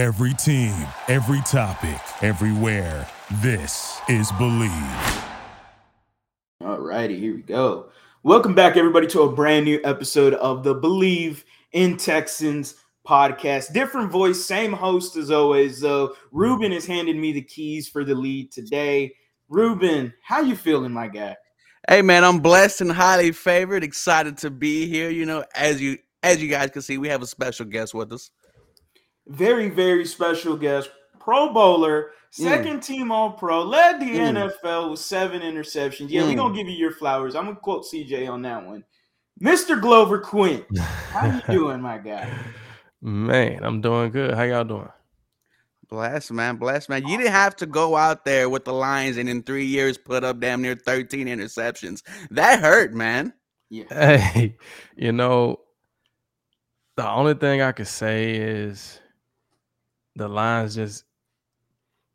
Every team, every topic, everywhere. This is Bleav. All righty, here we go. Welcome back, everybody, to a brand new episode of the Bleav in Texans podcast. Different voice, same host as always. Though Ruben has handed me the keys for the lead today. Ruben, how you feeling, my guy? Hey man, I'm blessed and highly favored. Excited to be here. You know, as you as you guys can see, we have a special guest with us. Very, very special guest, Pro Bowler, mm. second mm. team All Pro, led the mm. NFL with seven interceptions. Yeah, mm. we're gonna give you your flowers. I'm gonna quote CJ on that one. Mr. Glover Quin, how you doing, my guy? Man, I'm doing good. How y'all doing? Bless, man. Bless, man. You didn't have to go out there with the Lions and in three years put up damn near 13 interceptions. That hurt, man. Yeah. Hey, you know, the only thing I could say is the Lions just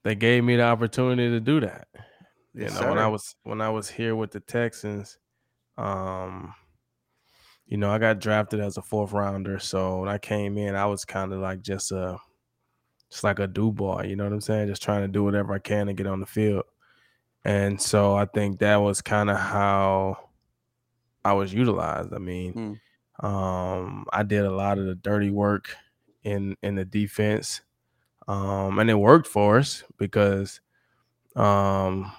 they gave me the opportunity to do that. You yes, know, sir. when I was when I was here with the Texans, um, you know, I got drafted as a fourth rounder. So when I came in, I was kind of like just a just like a do boy, you know what I'm saying? Just trying to do whatever I can to get on the field. And so I think that was kind of how I was utilized. I mean, mm. um, I did a lot of the dirty work in in the defense. Um, and it worked for us because um,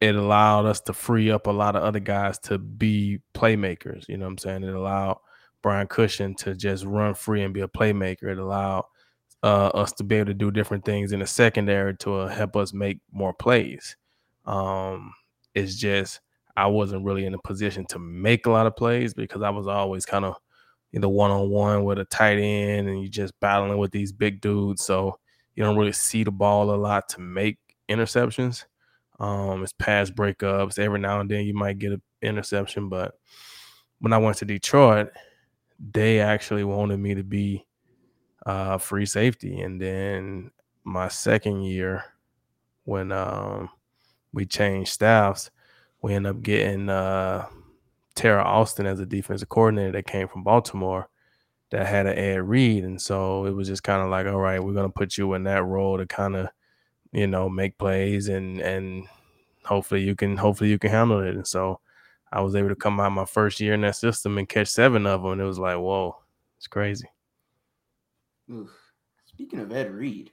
it allowed us to free up a lot of other guys to be playmakers. You know what I'm saying? It allowed Brian Cushing to just run free and be a playmaker. It allowed uh, us to be able to do different things in the secondary to uh, help us make more plays. Um, it's just I wasn't really in a position to make a lot of plays because I was always kind of either one on one with a tight end and you just battling with these big dudes. So you don't really see the ball a lot to make interceptions. Um, it's pass breakups. Every now and then you might get an interception, but when I went to Detroit, they actually wanted me to be uh, free safety. And then my second year, when um, we changed staffs, we ended up getting uh, Teryl Austin as a defensive coordinator that came from Baltimore that had an Ed Reed. And so it was just kind of like, all right, we're to put you in that role to kind of, you know, make plays and, and hopefully you can, hopefully you can handle it. And so I was able to come out my first year in that system and catch seven of them. And it was like, whoa, it's crazy. Oof. Speaking of Ed Reed,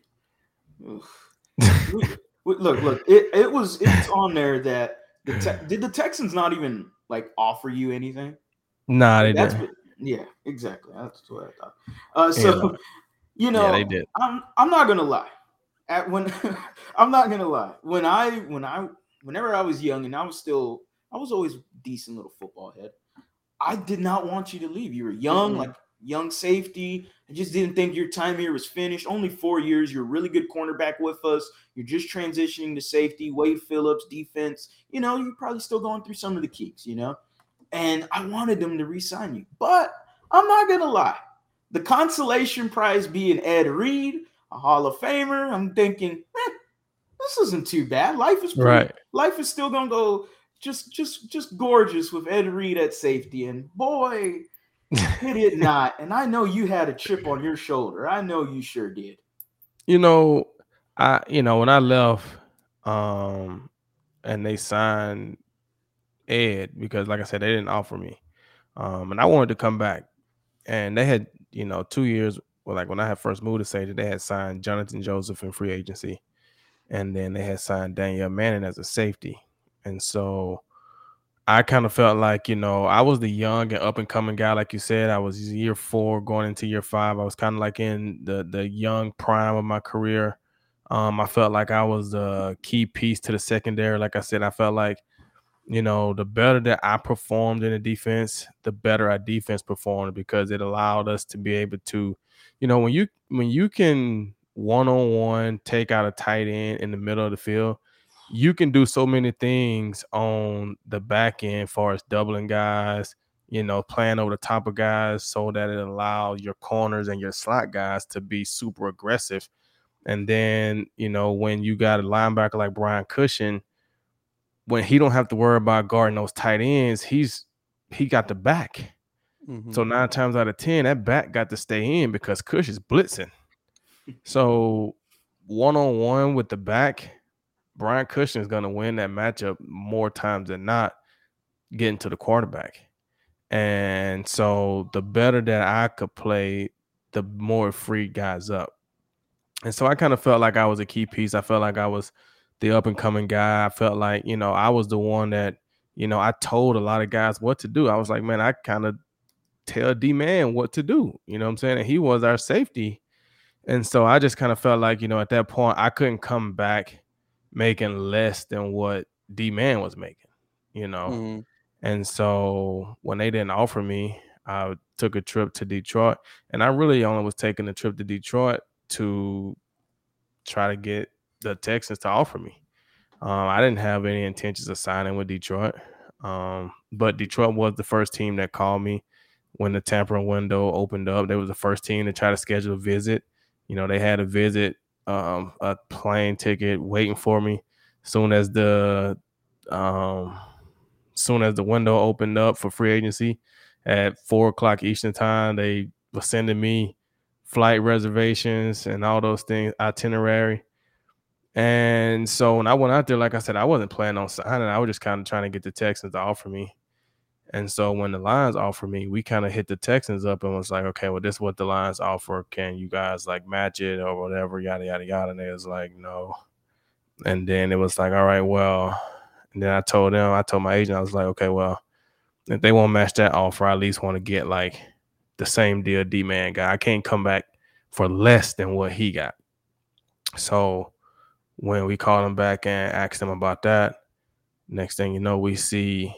look, look, it, it was it's on there that the te- did the Texans not even like offer you anything? Nah, they didn't. Yeah, exactly. That's what I thought. Uh, so yeah. you know, yeah. I'm I'm not gonna lie. At when I'm not gonna lie. When I when I whenever I was young and I was still I was always decent little football head. I did not want you to leave. You were young, mm-hmm. like young safety. I just didn't think your time here was finished. Only four years. You're a really good cornerback with us. You're just transitioning to safety. Wade Phillips, defense. You know, you're probably still going through some of the keys, you know? And I wanted them to re-sign you. But I'm not gonna lie. The consolation prize being Ed Reed, a Hall of Famer. I'm thinking, eh, this isn't too bad. Life is pretty, right. life is still gonna go just just just gorgeous with Ed Reed at safety. And boy, it did it not? And I know you had a chip on your shoulder. I know you sure did. You know, I you know when I left, um, and they signed Ed because, like I said, they didn't offer me, um, and I wanted to come back, and they had you know two years. Well, like when I had first moved to Sage, they had signed Johnathan Joseph in free agency, and then they had signed Danieal Manning as a safety, and so I kind of felt like, you know, I was the young and up and coming guy, like you said. I was year four going into year five. I was kind of like in the the young prime of my career. Um, I felt like I was the key piece to the secondary. Like I said, I felt like, you know, the better that I performed in the defense, the better our defense performed because it allowed us to be able to, you know, when you when you can one on one take out a tight end in the middle of the field you can do so many things on the back end, far as doubling guys, you know, playing over the top of guys, so that it allows your corners and your slot guys to be super aggressive. And then, you know, when you got a linebacker like Brian Cushing, when he don't have to worry about guarding those tight ends, he's he got the back. Mm-hmm. So nine times out of ten, that back got to stay in because Cush is blitzing. So one on one with the back, Brian Cushing is going to win that matchup more times than not, getting to the quarterback. And so the better that I could play, the more free guys up. And so I kind of felt like I was a key piece. I felt like I was the up and coming guy. I felt like, you know, I was the one that, you know, I told a lot of guys what to do. I was like, man, I kind of tell D man what to do. You know what I'm saying? And he was our safety. And so I just kind of felt like, you know, at that point, I couldn't come back making less than what D man was making, you know. Mm-hmm. And so when they didn't offer me, I took a trip to Detroit. And I really only was taking a trip to Detroit to try to get the Texans to offer me. Um, I didn't have any intentions of signing with Detroit. Um, but Detroit was the first team that called me when the tampering window opened up. They was the first team to try to schedule a visit. You know, they had a visit, um, a plane ticket waiting for me. Soon as the um, soon as the window opened up for free agency at four o'clock Eastern time, they were sending me flight reservations and all those things, itinerary. And so when I went out there, like I said, I wasn't planning on signing. I was just kind of trying to get the Texans to offer me. And so when the Lions offered me, we kind of hit the Texans up and was like, okay, well, this is what the Lions offer. Can you guys like match it or whatever, yada yada yada? And they was like, no. And then it was like, all right, well. And then I told them, I told my agent, I was like, okay, well, if they won't match that offer, I at least want to get like the same deal D man got. I can't come back for less than what he got. So when we called him back and asked him about that, next thing you know, we see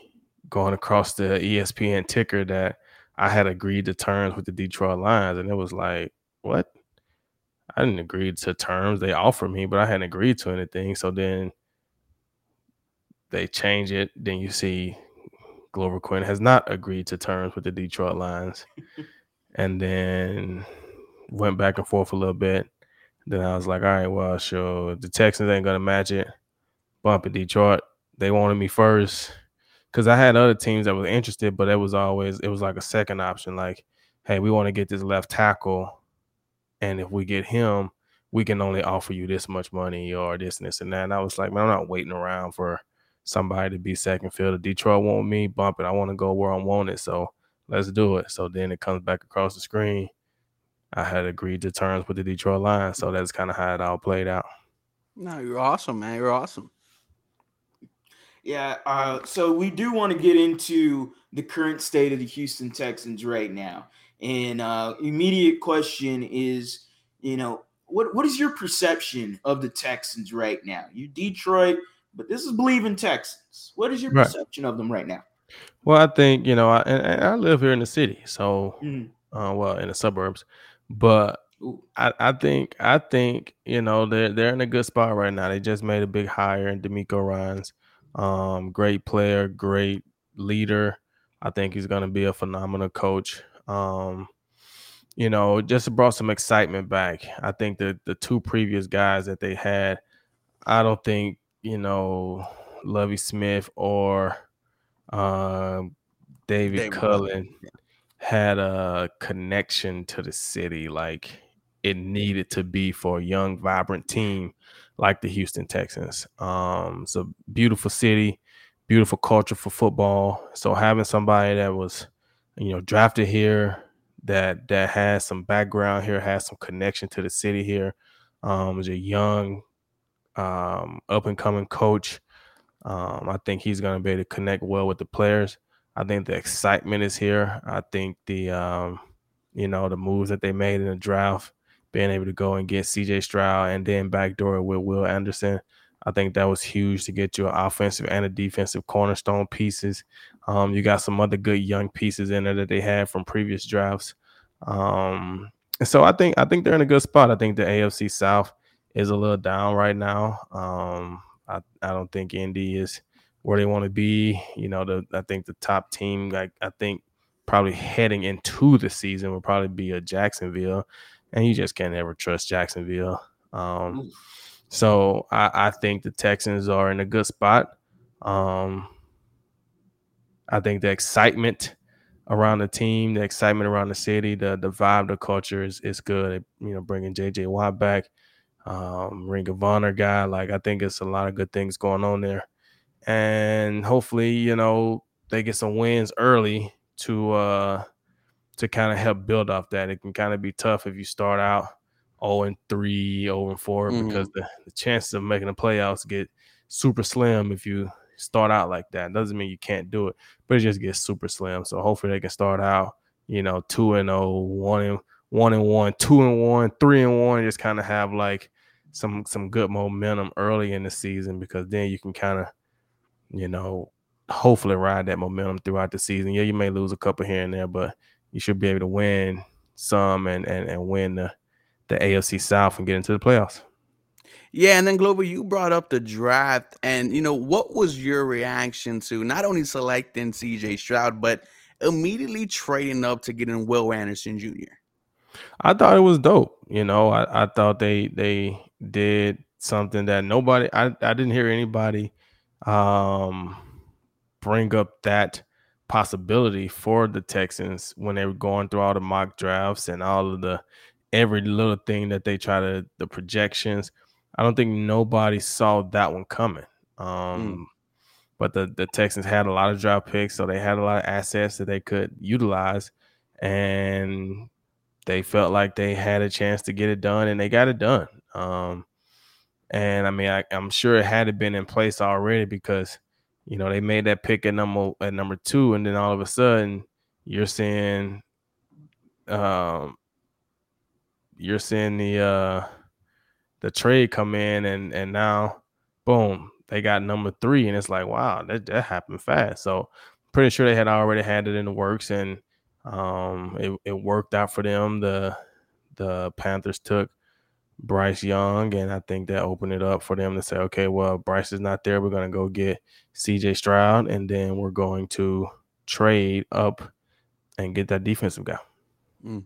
going across the ESPN ticker that I had agreed to terms with the Detroit Lions, and it was like, what? I didn't agree to terms. They offered me, but I hadn't agreed to anything. So then they change it. Then you see Glover Quin has not agreed to terms with the Detroit Lions. and then went back and forth a little bit. Then I was like, all right, well, sure. The Texans ain't gonna match it. Bump it, Detroit. They wanted me first because I had other teams that were interested, but it was always it was like a second option. Like, hey, we want to get this left tackle, and if we get him, we can only offer you this much money or this and this and that. And I was like, man, I'm not waiting around for somebody to be second fielder. Detroit want me, bump it. I want to go where I want it, so let's do it. So then it comes back across the screen. I had agreed to terms with the Detroit Lions, so that's kind of how it all played out. No, you're awesome, man. You're awesome. Yeah. Uh, so we do want to get into the current state of the Houston Texans right now. And uh, immediate question is, you know, what what is your perception of the Texans right now? You Detroit, but this is Bleav in Texans. What is your perception of them right now? Well, I think you know, I, and I live here in the city, so mm-hmm. uh, well in the suburbs, but I, I think I think you know they're they're in a good spot right now. They just made a big hire in DeMeco Ryans. Um, great player, great leader. I think he's going to be a phenomenal coach. Um, you know, just brought some excitement back. I think that the two previous guys that they had, I don't think you know Lovie Smith or uh, David, David Culley had a connection to the city like it needed to be for a young, vibrant team like the Houston Texans. Um, it's a beautiful city, beautiful culture for football. So having somebody that was, you know, drafted here, that that has some background here, has some connection to the city here, um, is a young, um, up and coming coach. Um, I think he's going to be able to connect well with the players. I think the excitement is here. I think the, um, you know, the moves that they made in the draft being able to go and get CJ Stroud and then backdoor with Will Anderson. I think that was huge to get you an offensive and a defensive cornerstone pieces. Um, you got some other good young pieces in there that they had from previous drafts. Um, so I think I think they're in a good spot. I think the AFC South is a little down right now. Um, I, I don't think Indy is where they want to be. You know, the I think the top team, like I think probably heading into the season will probably be a Jacksonville and you just can't ever trust Jacksonville. Um, so I, I, think the Texans are in a good spot. Um, I think the excitement around the team, the excitement around the city, the the vibe, the culture is is good. You know, bringing JJ Watt back, um, Ring of Honor guy. Like I think it's a lot of good things going on there, and hopefully, you know, they get some wins early to uh to kind of help build off that. It can kind of be tough if you start out 0 and 3, 0 and 4 mm-hmm. because the, the chances of making the playoffs get super slim if you start out like that. Doesn't mean you can't do it, but it just gets super slim. So hopefully they can start out, you know, two and oh, one and one and one, two and one, three and one, just kind of have like some some good momentum early in the season because then you can kind of, you know, hopefully ride that momentum throughout the season. Yeah, you may lose a couple here and there, but you should be able to win some and and, and win the the AFC South and get into the playoffs. Yeah, and then Glover, you brought up the draft, and you know what was your reaction to not only selecting C.J. Stroud, but immediately trading up to get in Will Anderson Jr. I thought it was dope. You know, I, I thought they they did something that nobody I, I didn't hear anybody um bring up that possibility for the Texans when they were going through all the mock drafts and all of the every little thing that they try to the projections. I don't think nobody saw that one coming. Um, mm. But the the Texans had a lot of draft picks, so they had a lot of assets that they could utilize, and they felt like they had a chance to get it done, and they got it done. Um, and I mean, I, am sure it had been in place already because you know they made that pick at number at number two, and then all of a sudden you're seeing, um, you're seeing the uh the trade come in and and now boom they got number three and it's like wow that, that happened fast. So pretty sure they had already had it in the works and um it, it worked out for them. The the panthers took bryce young and i think that opened it up for them to say okay well bryce is not there we're going to go get cj stroud and then we're going to trade up and get that defensive guy mm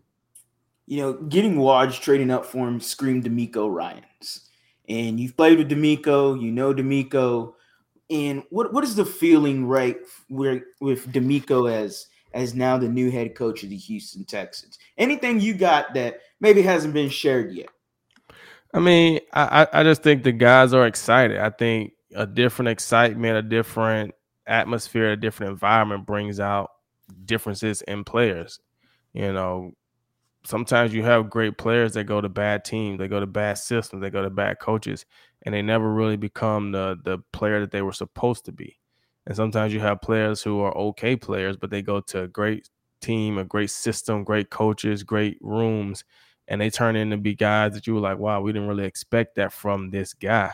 you know, getting Woj trading up for him screamed DeMeco Ryans. And you've played with DeMeco, you know DeMeco. And what what is the feeling right where with DeMeco as as now the new head coach of the Houston Texans? Anything you got that maybe hasn't been shared yet? I mean, I, I just think the guys are excited. I think a different excitement, a different atmosphere, a different environment brings out differences in players. You know, sometimes you have great players that go to bad teams, they go to bad systems, they go to bad coaches, and they never really become the the player that they were supposed to be. And sometimes you have players who are okay players, but they go to a great team, a great system, great coaches, great rooms, and they turn into be guys that you were like, wow, we didn't really expect that from this guy.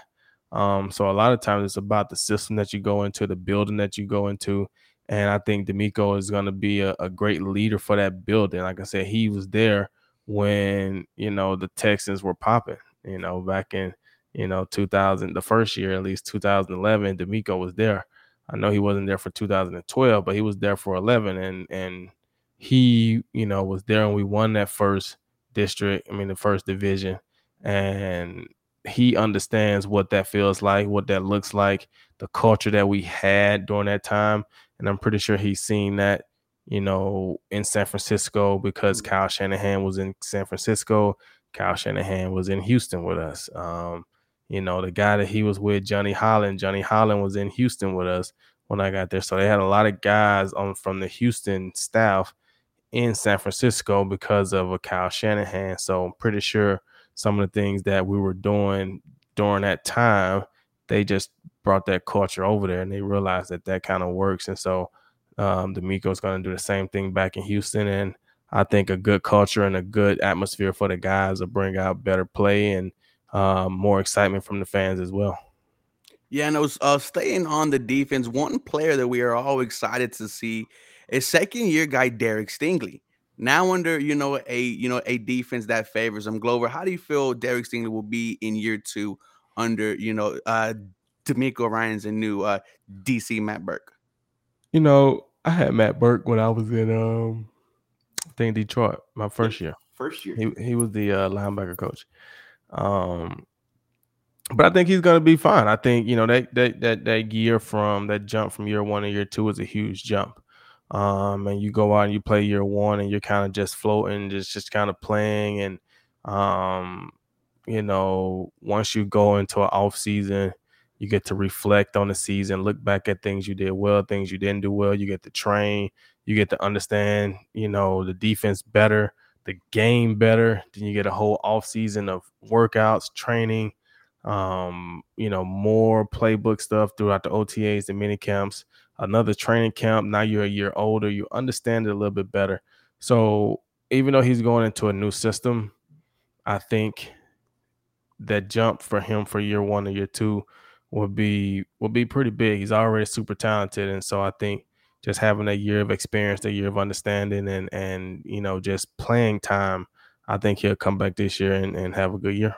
Um, so a lot of times it's about the system that you go into, the building that you go into, and I think DeMeco is going to be a, a, great leader for that building. Like I said, he was there when, you know, the Texans were popping, you know, back in, you know, 2000, the first year, at least 2011, DeMeco was there. I know he wasn't there for 2012, but he was there for 11. And, and he, you know, was there and we won that first district, I mean, the first division. And he understands what that feels like, what that looks like, the culture that we had during that time and I'm pretty sure he's seen that, you know, in San Francisco because mm. Kyle Shanahan was in San Francisco. Kyle Shanahan was in Houston with us. Um, you know, the guy that he was with, Johnny Holland, Johnny Holland was in Houston with us when I got there. So they had a lot of guys on from the Houston staff in San Francisco because of a Kyle Shanahan. So I'm pretty sure some of the things that we were doing during that time, they just brought that culture over there and they realized that that kind of works. And so um, is going to do the same thing back in Houston. And I think a good culture and a good atmosphere for the guys will bring out better play and um, more excitement from the fans as well. Yeah, and was uh, staying on the defense. One player that we are all excited to see is second year guy Derek Stingley. Now under you know a you know a defense that favors him. Glover, how do you feel Derek Stingley will be in year two under you know uh DeMeco Ryans and new uh, DC Matt Burke? You know, I had Matt Burke when I was in um I think Detroit, my first year. First year. He he was the uh, linebacker coach. Um but I think he's gonna be fine. I think you know that that that that year from that jump from year one to year two is a huge jump. Um, and you go out and you play year one, and you're kind of just floating, just just kind of playing, and um, you know, once you go into an off season, you get to reflect on the season, look back at things you did well, things you didn't do well. You get to train, you get to understand, you know, the defense better, the game better. Then you get a whole off season of workouts, training, um, you know, more playbook stuff throughout the OTAs, the mini camps, another training camp. Now you're a year older, you understand it a little bit better. So even though he's going into a new system, I think that jump for him for year one and year two would be would be pretty big. He's already super talented, and so I think just having a year of experience, a year of understanding, and and you know just playing time, I think he'll come back this year and, and have a good year.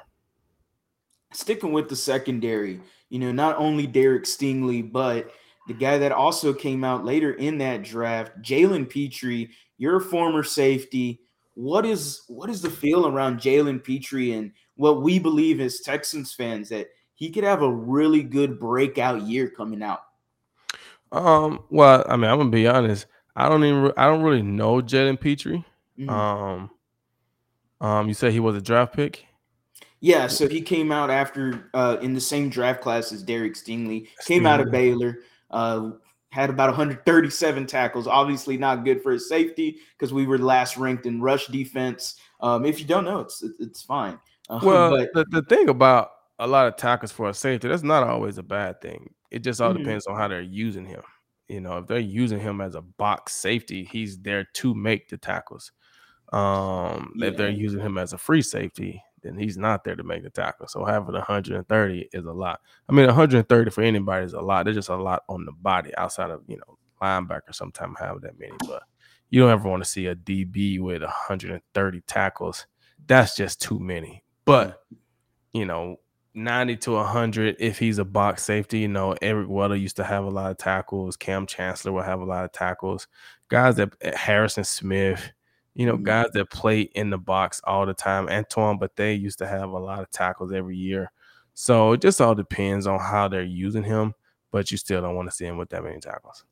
Sticking with the secondary, you know, not only Derek Stingley, but the guy that also came out later in that draft, Jalen Pitre, your former safety. What is what is the feel around Jalen Pitre and what we believe as Texans fans that he could have a really good breakout year coming out? Um, well, I mean, I'm gonna be honest. I don't even I don't really know Jalen Pitre. Mm-hmm. Um, um, you said he was a draft pick. Yeah, so he came out after uh, in the same draft class as Derek Stingley. Came out of Baylor. Uh, had about 137 tackles. Obviously, not good for his safety because we were last ranked in rush defense. Um, if you don't know, it's it's fine. Uh, well, but, the, the thing about a lot of tackles for a safety, that's not always a bad thing. It just all mm-hmm. depends on how they're using him. You know, if they're using him as a box safety, he's there to make the tackles. Um, yeah. if they're using him as a free safety, then he's not there to make the tackle. So having 130 is a lot. I mean, 130 for anybody is a lot. There's just a lot on the body outside of you know linebacker. Sometimes have that many, but you don't ever want to see a DB with 130 tackles. That's just too many. But you know, 90 to 100 if he's a box safety. You know, Eric Weddle used to have a lot of tackles. Kam Chancellor will have a lot of tackles. Guys that eh, Harrison Smith, you know, mm-hmm. guys that play in the box all the time. Antoine but they used to have a lot of tackles every year. So it just all depends on how they're using him, but you still don't want to see him with that many tackles.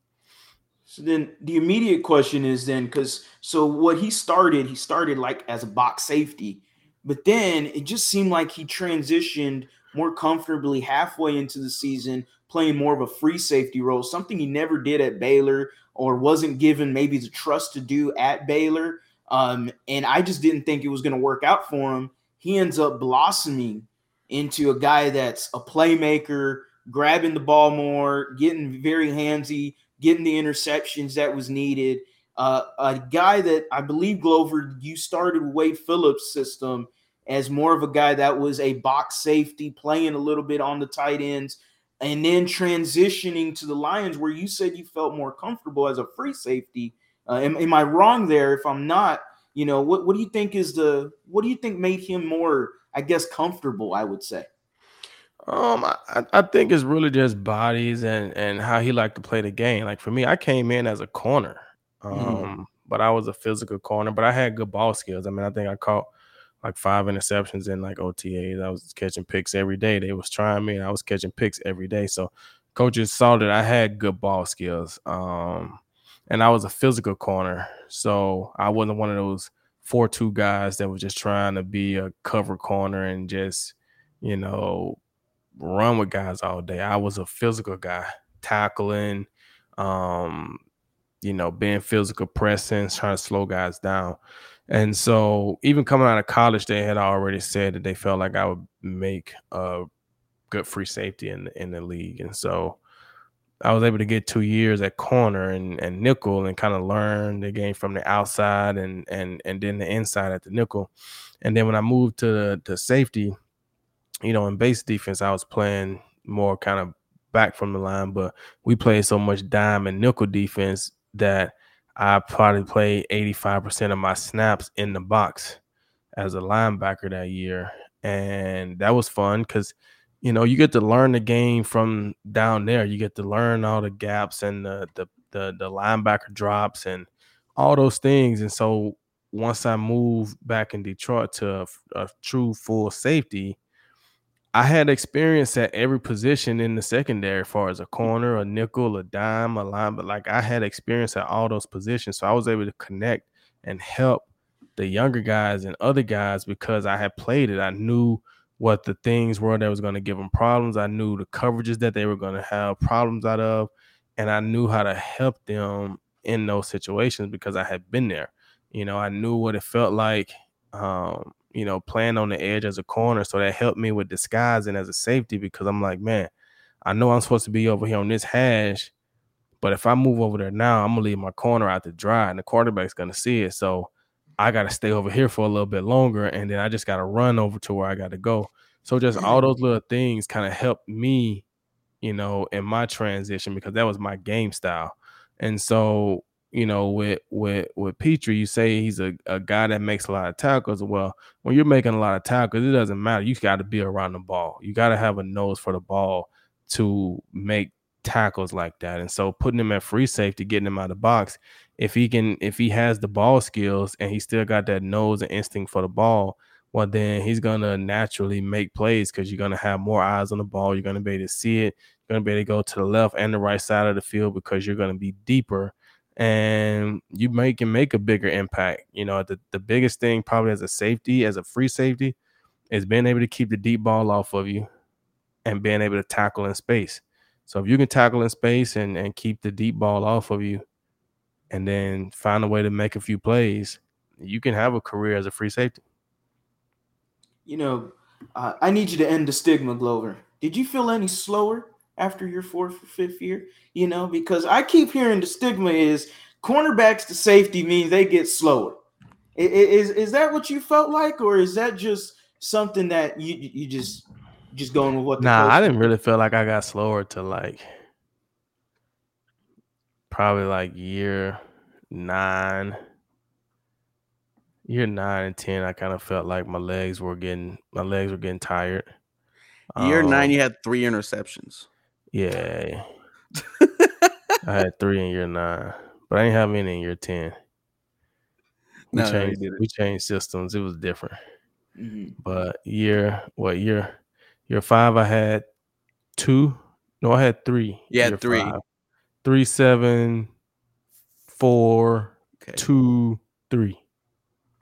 So then the immediate question is then because so what he started, he started like as a box safety but then it just seemed like he transitioned more comfortably halfway into the season, playing more of a free safety role, something he never did at Baylor or wasn't given maybe the trust to do at Baylor. Um, and I just didn't think it was going to work out for him. He ends up blossoming into a guy that's a playmaker, grabbing the ball more, getting very handsy, getting the interceptions that was needed. Uh, a guy that I believe Glover, you started Wade Phillips' system as more of a guy that was a box safety, playing a little bit on the tight ends, and then transitioning to the Lions, where you said you felt more comfortable as a free safety. Uh, am, am, I wrong there? If I'm not, you know, what, what do you think is the what do you think made him more, I guess, comfortable? I would say. Um, I, I think it's really just bodies and and how he liked to play the game. Like for me, I came in as a corner. Mm-hmm. Um, mm-hmm. but I was a physical corner, but I had good ball skills. I mean, I think I caught like five interceptions in like OTAs. I was catching picks every day. They was trying me, and I was catching picks every day. So coaches saw that I had good ball skills. Um, and I was a physical corner, so I wasn't one of those four-two guys that was just trying to be a cover corner and just, you know, run with guys all day. I was a physical guy, tackling, um, you know, being physical, pressing, trying to slow guys down. And so, even coming out of college, they had already said that they felt like I would make a good free safety in in the league. And so, I was able to get two years at corner and, and nickel and kind of learn the game from the outside and and and then the inside at the nickel. And then when I moved to to safety, you know, in base defense, I was playing more kind of back from the line, but we played so much dime and nickel defense that I probably played 85% of my snaps in the box as a linebacker that year. And that was fun because, you know, you get to learn the game from down there. You get to learn all the gaps and the the the, the linebacker drops and all those things. And so once I moved back in Detroit to a, a true full safety, I had experience at every position in the secondary, as far as a mm. corner, a nickel, a dime, a line. But like I had experience at all those positions, so I was able to connect and help the younger guys and other guys because I had played it. I knew what the things were that was going to give them problems. I knew the coverages that they were going to have problems out of, and I knew how to help them in those situations because I had been there. You know, I knew what it felt like. Um, you know, playing on the edge as a corner. So that helped me with disguising as a safety because I'm like, man, I know I'm supposed to be over here on this hash, but if I move over there now, I'm gonna leave my corner out to dry and the quarterback's gonna see it. So I gotta stay over here for a little bit longer, and then I just gotta run over to where I gotta go. So just all mm. those little things kind of helped me, you know, in my transition because that was my game style. And so you know, with with with Pitre, you say he's a, a guy that makes a lot of tackles. Well, when you're making a lot of tackles, it doesn't matter. You got to be around the ball. You got to have a nose for the ball to make tackles like that. And so putting him at free safety, getting him out of the box, if he can, if he has the ball skills and he still got that nose and instinct for the ball, well, then he's gonna naturally make plays because you're gonna have more eyes on the ball. You're gonna be able to see it. You're gonna be able to go to the left and the right side of the field because you're gonna be deeper and you make can make a bigger impact. You know, the, the biggest thing probably as a safety, as a free safety, is being able to keep the deep ball off of you and being able to tackle in space. So if you can tackle in space and, and keep the deep ball off of you and then find a way to make a few plays, you can have a career as a free safety. You know, uh, I need you to end the stigma, Glover. Did you feel any slower after your fourth or fifth year? You know, because I keep hearing the stigma is cornerbacks to safety means they get slower. Is is that what you felt like, or is that just something that you you just just going with what? nah, I didn't really feel like I got slower to like probably like year nine, year nine and ten. I kind of felt like my legs were getting my legs were getting tired. Year um, nine, you had three interceptions. Yeah. I had three in year nine, but I didn't have any in year 10. We no, changed no, we changed systems. It was different. Mm-hmm. But year what year year five I had two. No, I had three. Yeah, three. Five. Three, seven, four, okay. two, three.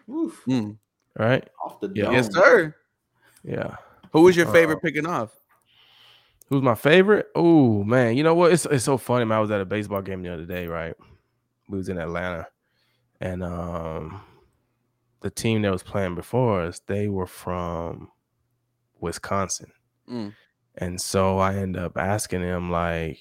Oof. Mm. Right? Off the yeah. Yes, sir. Yeah. Who was your favorite uh, picking off? Who's my favorite? Oh man, you know what? It's it's so funny. Man. I was at a baseball game the other day, right? We was in Atlanta, and um, the team that was playing before us, they were from Wisconsin, mm. and so I end up asking them like,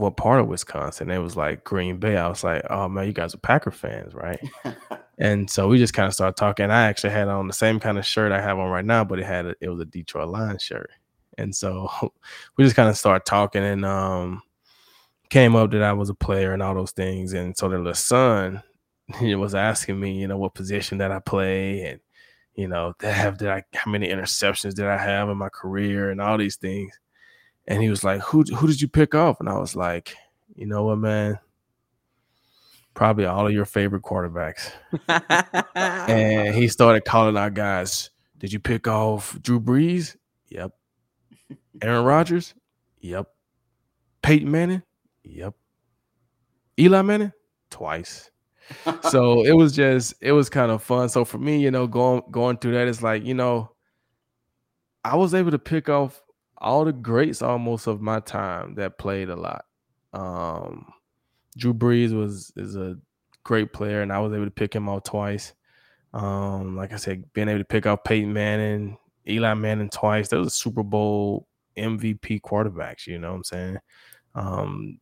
"What part of Wisconsin?" They was like Green Bay. I was like, "Oh man, you guys are Packer fans, right?" and so we just kind of started talking. I actually had on the same kind of shirt I have on right now, but it had a, it was a Detroit Lions shirt. And so we just kind of started talking and um came up that I was a player and all those things. And so the son he was asking me, you know, what position that I play and you know, that have did I how many interceptions did I have in my career and all these things. And he was like, Who who did you pick off? And I was like, you know what, man? Probably all of your favorite quarterbacks. and he started calling out guys. Did you pick off Drew Brees? Yep. Aaron Rodgers? Yep. Peyton Manning? Yep. Eli Manning? Twice. so it was just it was kind of fun. So for me, you know, going going through that, it's like, you know, I was able to pick off all the greats almost of my time that played a lot. Um Drew Brees was is a great player, and I was able to pick him out twice. Um, like I said, being able to pick out Peyton Manning, Eli Manning twice. Those are Super Bowl MVP quarterbacks. You know what I'm saying? Um,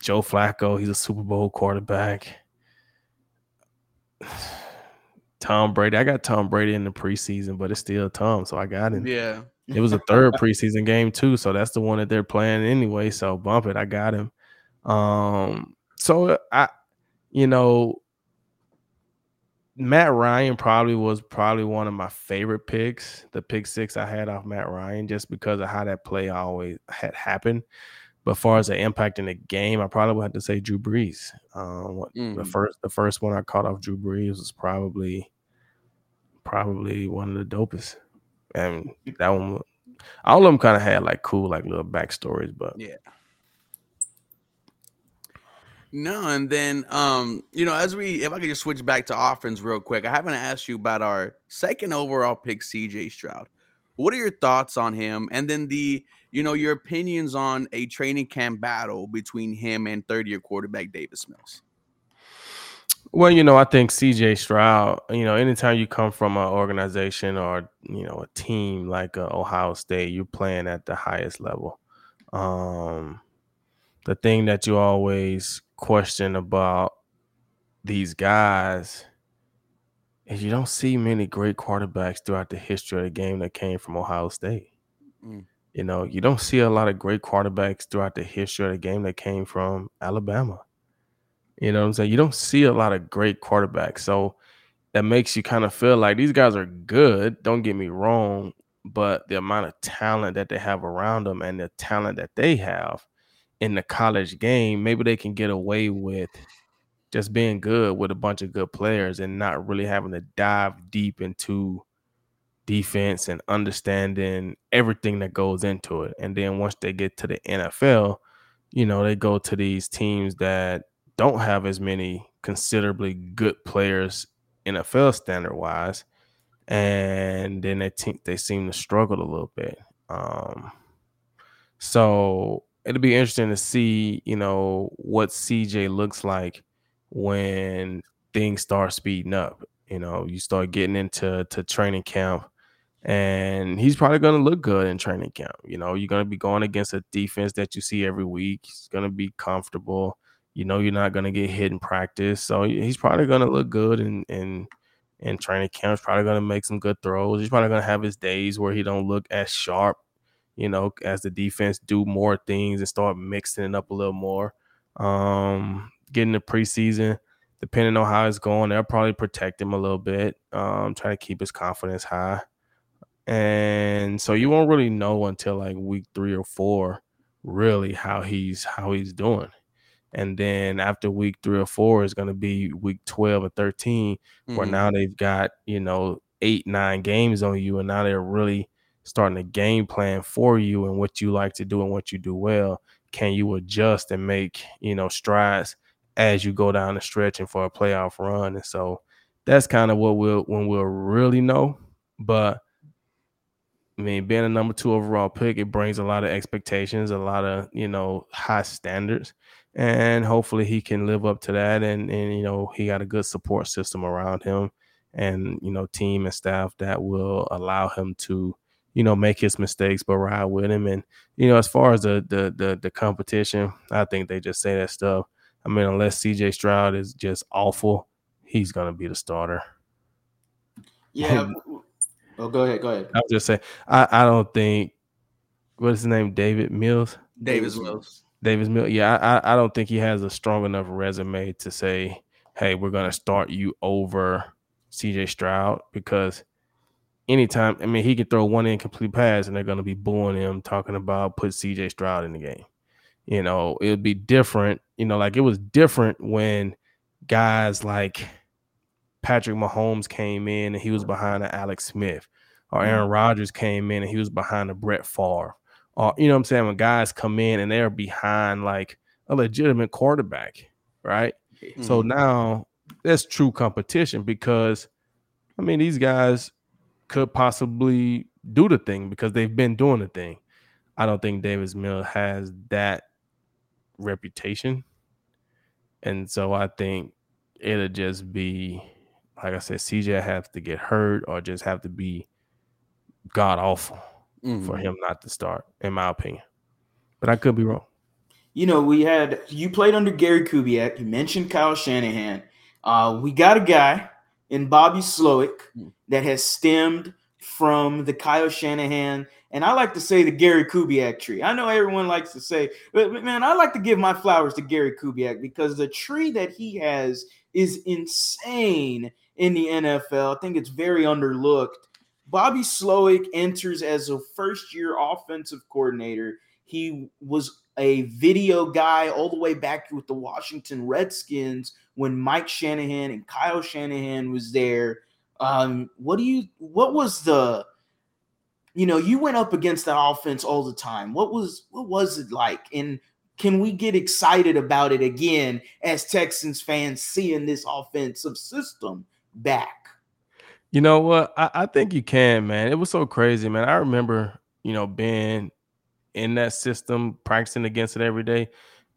Joe Flacco, he's a Super Bowl quarterback. Tom Brady, I got Tom Brady in the preseason, but it's still Tom, so I got him. Yeah. It was a third preseason game too, so that's the one that they're playing anyway. So bump it, I got him. Um, so I, you know, Matt Ryan probably was probably one of my favorite picks. The pick six I had off Matt Ryan just because of how that play always had happened. But as far as the impact in the game, I probably would have to say Drew Brees. Um, mm. The first the first one I caught off Drew Brees was probably probably one of the dopest, and that one all of them kind of had like cool, like little backstories, but yeah. No, and then um, you know, as we if I could just switch back to offense real quick, I haven't asked you about our second overall pick, CJ Stroud. What are your thoughts on him? And then the, you know, your opinions on a training camp battle between him and third year quarterback Davis Mills. Well, you know, I think CJ Stroud, you know, anytime you come from an organization or, you know, a team like uh, Ohio State, you're playing at the highest level. Um, the thing that you always question about these guys is you don't see many great quarterbacks throughout the history of the game that came from Ohio State. Mm. You know, you don't see a lot of great quarterbacks throughout the history of the game that came from Alabama. You know what I'm saying? You don't see a lot of great quarterbacks. So that makes you kind of feel like these guys are good. Don't get me wrong, but the amount of talent that they have around them and the talent that they have in the college game, maybe they can get away with just being good with a bunch of good players and not really having to dive deep into defense and understanding everything that goes into it. And then once they get to the NFL, you know, they go to these teams that don't have as many considerably good players NFL standard wise. And then they they seem to struggle a little bit. Um, so it'll be interesting to see, you know, what CJ looks like when things start speeding up. You know, you start getting into to training camp, and he's probably going to look good in training camp. You know, you're going to be going against a defense that you see every week. He's going to be comfortable. You know, you're not going to get hit in practice, so he's probably going to look good and and in training camp. He's probably going to make some good throws. He's probably going to have his days where he don't look as sharp. You know, as the defense do more things and start mixing it up a little more. Um, getting the preseason, depending on how it's going, they'll probably protect him a little bit, um, try to keep his confidence high. And so you won't really know until like week three or four, really how he's how he's doing. And then after week three or four is going to be week 12 or 13, mm-hmm. where now they've got, you know, eight, nine games on you. And now they're really starting a game plan for you and what you like to do and what you do well. Can you adjust and make, you know, strides as you go down the stretch and for a playoff run. And so that's kind of what we'll when we'll really know. But I mean, being a number two overall pick, it brings a lot of expectations, a lot of you know high standards, and hopefully he can live up to that. And and you know he got a good support system around him, and you know team and staff that will allow him to you know make his mistakes but ride with him. And you know as far as the the the, the competition, I think they just say that stuff I mean, unless CJ Stroud is just awful, he's gonna be the starter. Yeah. oh, go ahead. Go ahead. I'll just say I, I don't think what is his name? David Mills. Davis Mills. Davis Mills. Yeah, I I don't think he has a strong enough resume to say, hey, we're gonna start you over CJ Stroud because anytime I mean he can throw one incomplete pass and they're gonna be booing him talking about put CJ Stroud in the game. You know, it would be different. You know, like it was different when guys like Patrick Mahomes came in and he was behind an Alex Smith, or Aaron mm-hmm. Rodgers came in and he was behind a Brett Favre, or you know what I'm saying when guys come in and they're behind like a legitimate quarterback, right? Mm-hmm. So now that's true competition because I mean these guys could possibly do the thing because they've been doing the thing. I don't think Davis Mill has that reputation. And so I think it'll just be like I said, CJ have to get hurt or just have to be god awful mm-hmm. for him not to start, in my opinion. But I could be wrong. You know, we had you played under Gary Kubiak. You mentioned Kyle Shanahan. Uh, we got a guy in Bobby Slowik mm. that has stemmed from the Kyle Shanahan and I like to say the Gary Kubiak tree. I know everyone likes to say, but man, I like to give my flowers to Gary Kubiak because the tree that he has is insane in the NFL. I think it's very underlooked. Bobby Slowik enters as a first year offensive coordinator. He was a video guy all the way back with the Washington Redskins when Mike Shanahan and Kyle Shanahan was there. Um, what do you what was the you know, you went up against that offense all the time. What was what was it like? And can we get excited about it again as Texans fans seeing this offensive system back? You know what? I, I think you can, man. It was so crazy, man. I remember, you know, being in that system, practicing against it every day.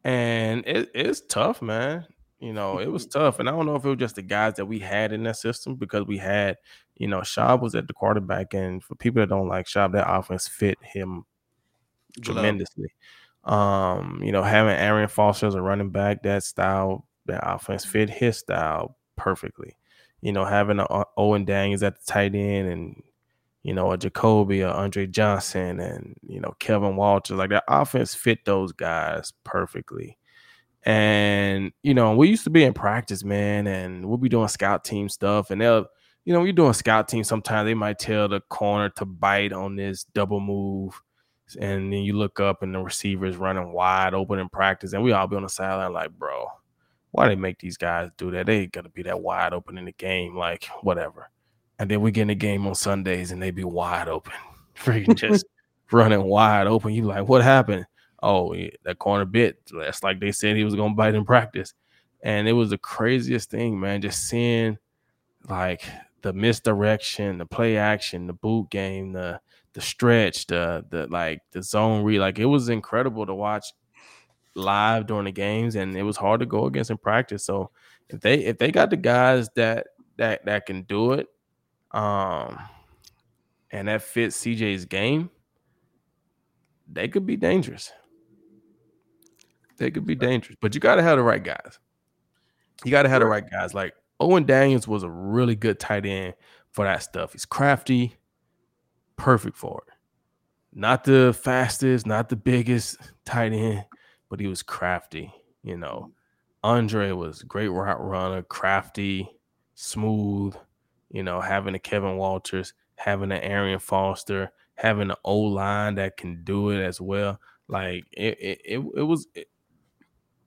And it, it's tough, man. You know, it was tough. And I don't know if it was just the guys that we had in that system because we had, you know, Schaub was at the quarterback. And for people that don't like Schaub, that offense fit him tremendously. Um, you know, having Arian Foster as a running back, that style, that offense fit his style perfectly. You know, having a, a Owen Daniels at the tight end and you know, a Jacoby or Andre Johnson and, you know, Kevin Walters. Like that offense fit those guys perfectly. And, you know, we used to be in practice, man, and we'll be doing scout team stuff. And they'll, you know, we're doing scout team, sometimes they might tell the corner to bite on this double move. And then you look up and the receiver is running wide open in practice. And we all be on the sideline like, bro, why they make these guys do that? They gotta be that wide open in the game, like whatever. And then we get in the game on Sundays and they be wide open, freaking just running wide open. You like, what happened? Oh, yeah, that corner bit. That's like they said he was gonna bite in practice. And it was the craziest thing, man. Just seeing like the misdirection, the play action, the boot game, the the stretch, the the like the zone read. Like it was incredible to watch live during the games, and it was hard to go against in practice. So if they if they got the guys that that that can do it, um, and that fits CJ's game, they could be dangerous. They could be dangerous, but you got to have the right guys. You got to have the right guys. Like Owen Daniels was a really good tight end for that stuff. He's crafty, perfect for it. Not the fastest, not the biggest tight end, but he was crafty. You know, Andre was great route runner, crafty, smooth you know, having a Kevin Walters, having an Arian Foster, having an O line that can do it as well. Like it, it, it, it was, it,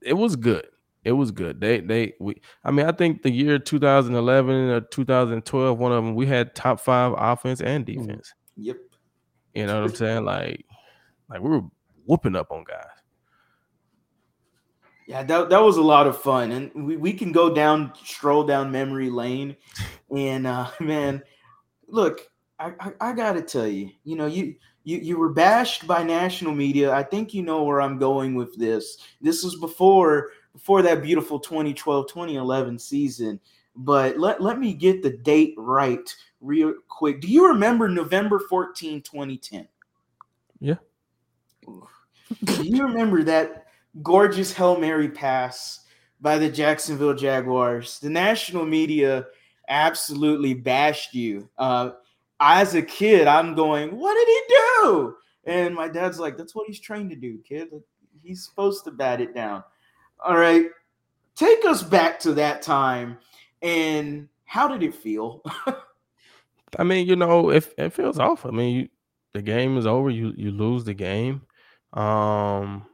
it was good. It was good. They, they, we. I mean, I think the year 2011 or 2012, one of them, we had top five offense and mm. defense. Yep. You know what I'm saying? Like, like we were whooping up on guys. Yeah, that, that was a lot of fun. And we, we can go down, stroll down memory lane. And uh, man, look, I, I, I gotta tell you, you know, you you you were bashed by national media. I think you know where I'm going with this. This was before before that beautiful 2012, 2011 season. But let, let me get the date right real quick. Do you remember November 14, 2010? Yeah. Do you remember that gorgeous Hail Mary pass by the Jacksonville Jaguars. The national media absolutely bashed you. Uh, as a kid, I'm going, what did he do? And my dad's like, that's what he's trained to do, kid. He's supposed to bat it down. All right. Take us back to that time. And how did it feel? I mean, you know, it, it feels awful. I mean, you, the game is over. You you lose the game. Um,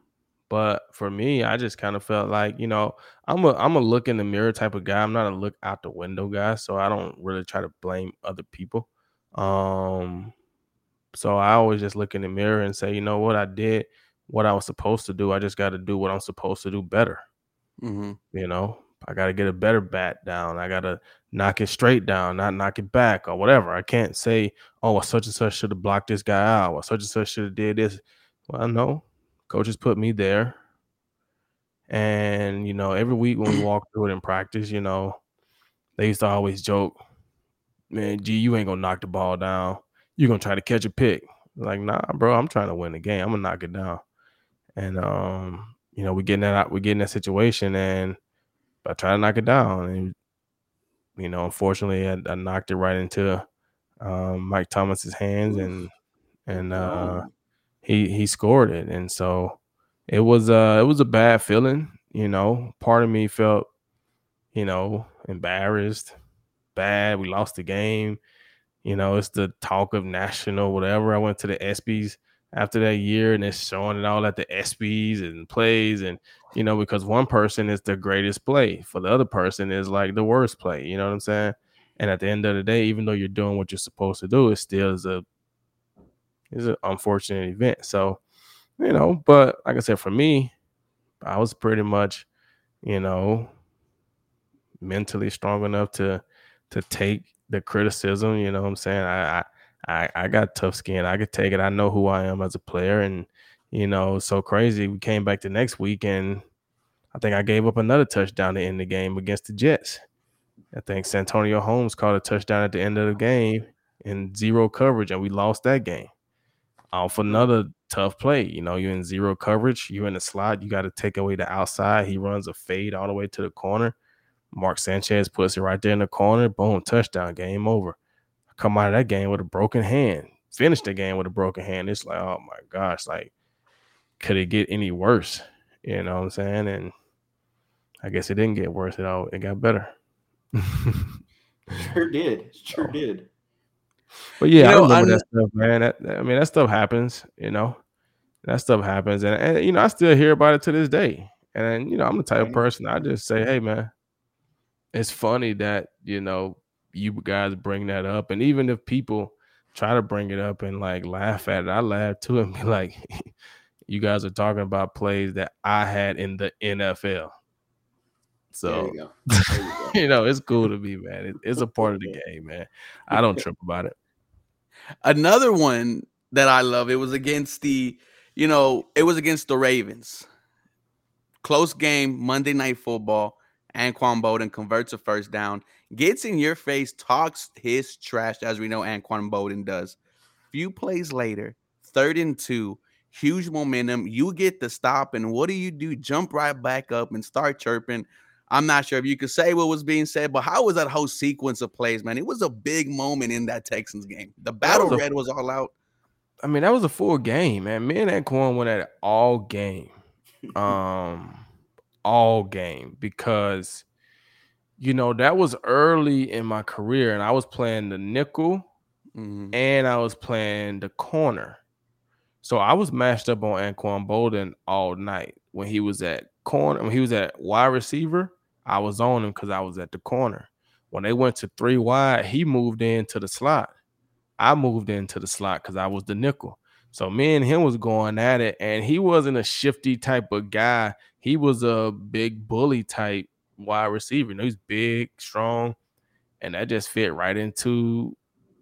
but for me, I just kind of felt like, you know, I'm a I'm a look in the mirror type of guy. I'm not a look out the window guy, so I don't really try to blame other people. Um so I always just look in the mirror and say, you know what, I did what I was supposed to do. I just got to do what I'm supposed to do better. Mm-hmm. You know, I got to get a better bat down. I got to knock it straight down, not knock it back or whatever. I can't say, oh, well, such and such should have blocked this guy out, or such and such should have did this. Well, no, coaches put me there. And, you know, every week when we walk through it in practice, you know, they used to always joke, man, gee, you ain't gonna knock the ball down. You're gonna try to catch a pick. Like, nah, bro, I'm trying to win the game. I'm gonna knock it down. And um, you know, we getting that out, we getting that situation and I try to knock it down. And you know, unfortunately I, I knocked it right into um, Mike Thomas's hands and and uh he he scored it, and so it was uh it was a bad feeling. You know, part of me felt, you know, embarrassed, bad. We lost the game. You know, it's the talk of national whatever. I went to the ESPYS after that year, and it's showing it all at the ESPYS and plays, and you know, because one person is the greatest play, for the other person is like the worst play. You know what I'm saying? And at the end of the day, even though you're doing what you're supposed to do, it still is a it's an unfortunate event. So, you know, but like I said, for me, I was pretty much, you know, mentally strong enough to to take the criticism. You know what I'm saying? I I I got tough skin. I could take it. I know who I am as a player, and you know, so crazy. We came back the next week, and I think I gave up another touchdown to end the game against the Jets. I think Santonio Holmes caught a touchdown at the end of the game in zero coverage, and we lost that game. Off mm-hmm. another tough play. You know, you're in zero coverage, you're in the slot, you got to take away the outside. He runs a fade all the way to the corner. Mark Sanchez puts it right there in the corner. Boom, touchdown, game over. I come out of that game with a broken hand. Finish the game with a broken hand. It's like, oh my gosh, like, could it get any worse? You know what I'm saying? And I guess it didn't get worse at all. It got better. sure did. Sure so. did. But yeah, you know, I remember I, that stuff, man. That, I mean, that stuff happens, you know. That stuff happens. And, and you know, I still hear about it to this day. And you know, I'm the type of person I just say, hey man, it's funny that you know you guys bring that up, and even if people try to bring it up and like laugh at it, I laugh too and be like, you guys are talking about plays that I had in the NFL. So you, you, you, know, it's cool to me, man. It, it's a part of the game, man. I don't trip about it. Another one that I love, it was against the, you know, it was against the Ravens. Close game, Monday night football. Anquan Boldin converts a first down, gets in your face, talks his trash, as we know Anquan Boldin does. Few plays later, third and two, huge momentum. You get the stop, and what do you do? Jump right back up and start chirping. I'm not sure if you could say what was being said, but how was that whole sequence of plays, man? It was a big moment in that Texans game. The battle was a, red was all out. I mean, that was a full game, man. Me and Anquan went at it all game. Um all game because you know that was early in my career and I was playing the nickel mm-hmm. and I was playing the corner. So I was matched up on Anquan Boldin all night when he was at corner when he was at wide receiver. I was on him because I was at the corner. When they went to three wide, he moved into the slot. I moved into the slot because I was the nickel. So me and him was going at it, and he wasn't a shifty type of guy. He was a big bully type wide receiver. You know, he's big, strong, and that just fit right into